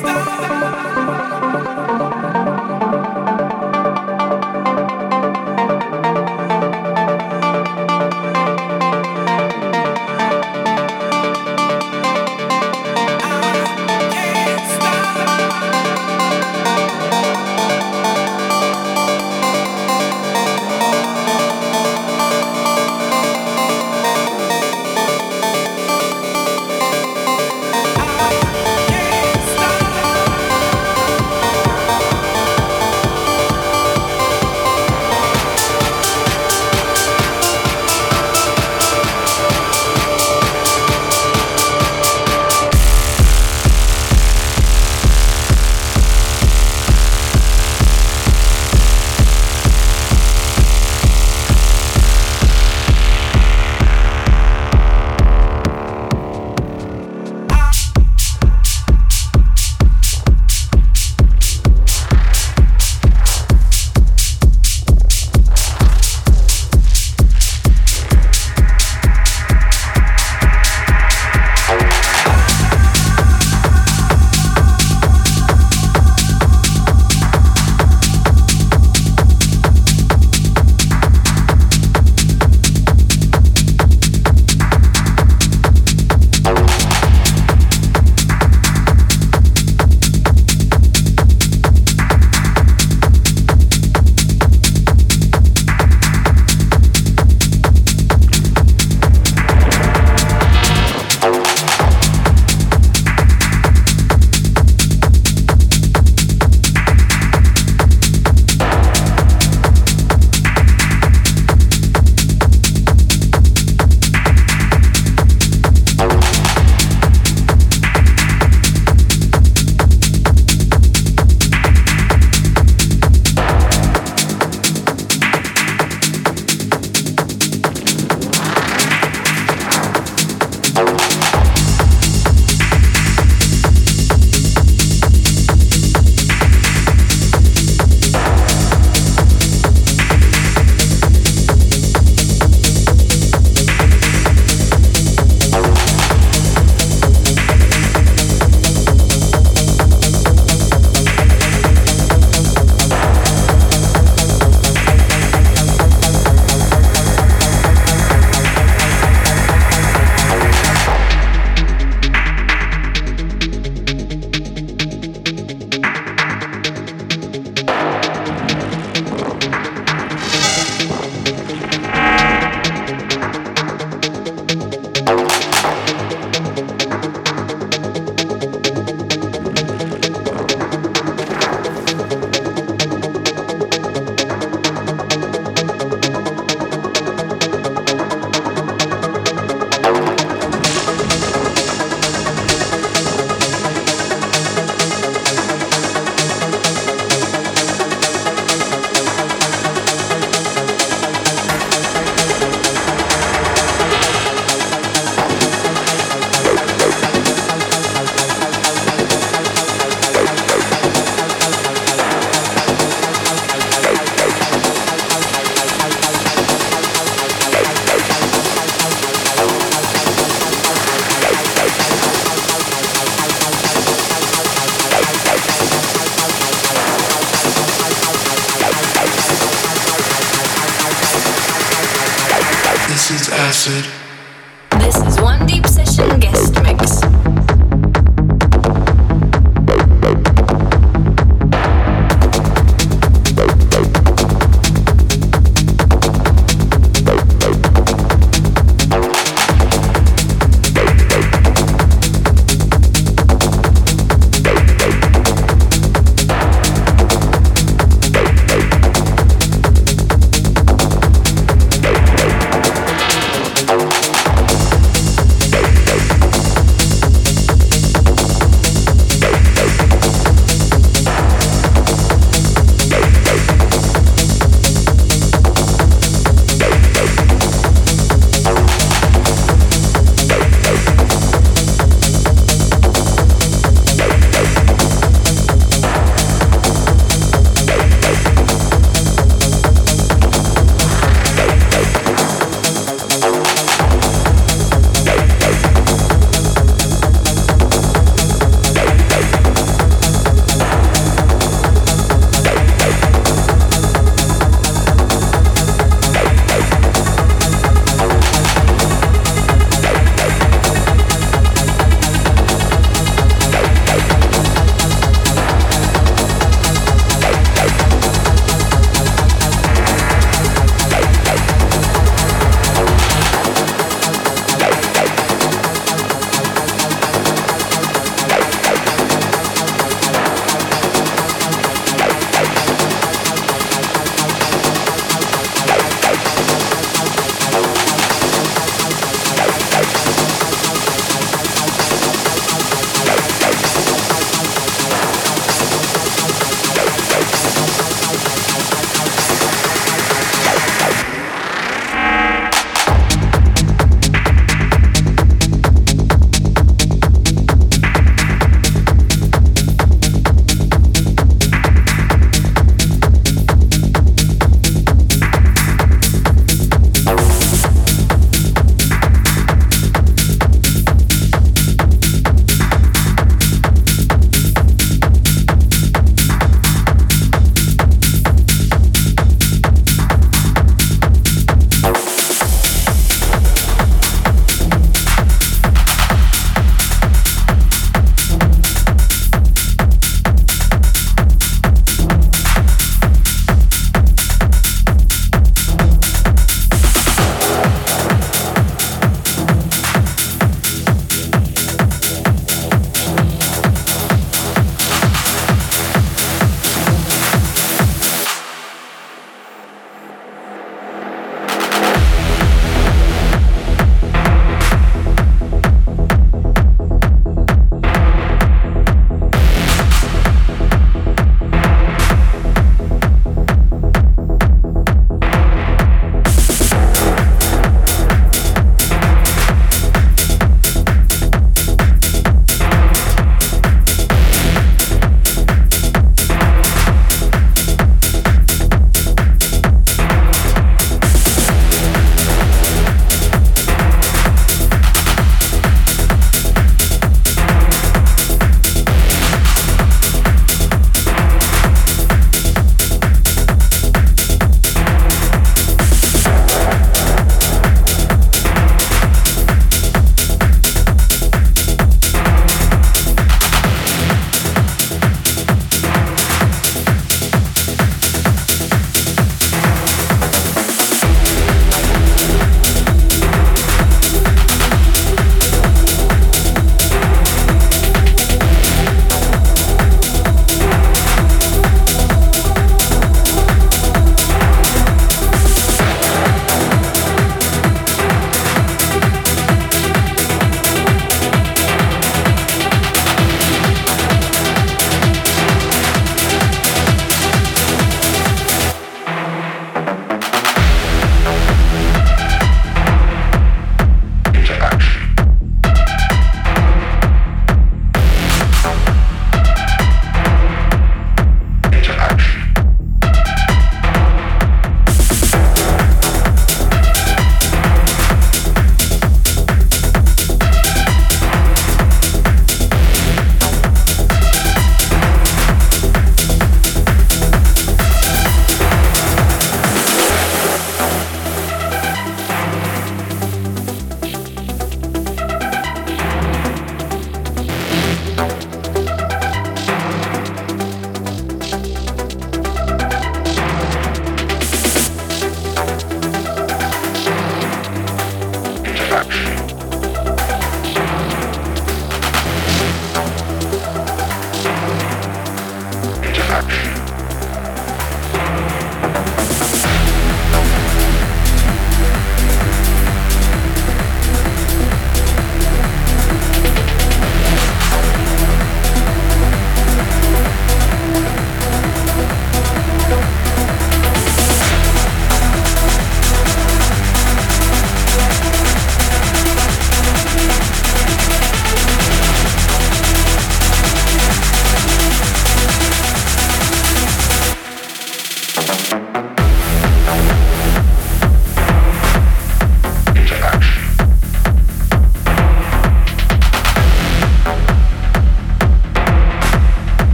Thank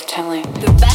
worth telling.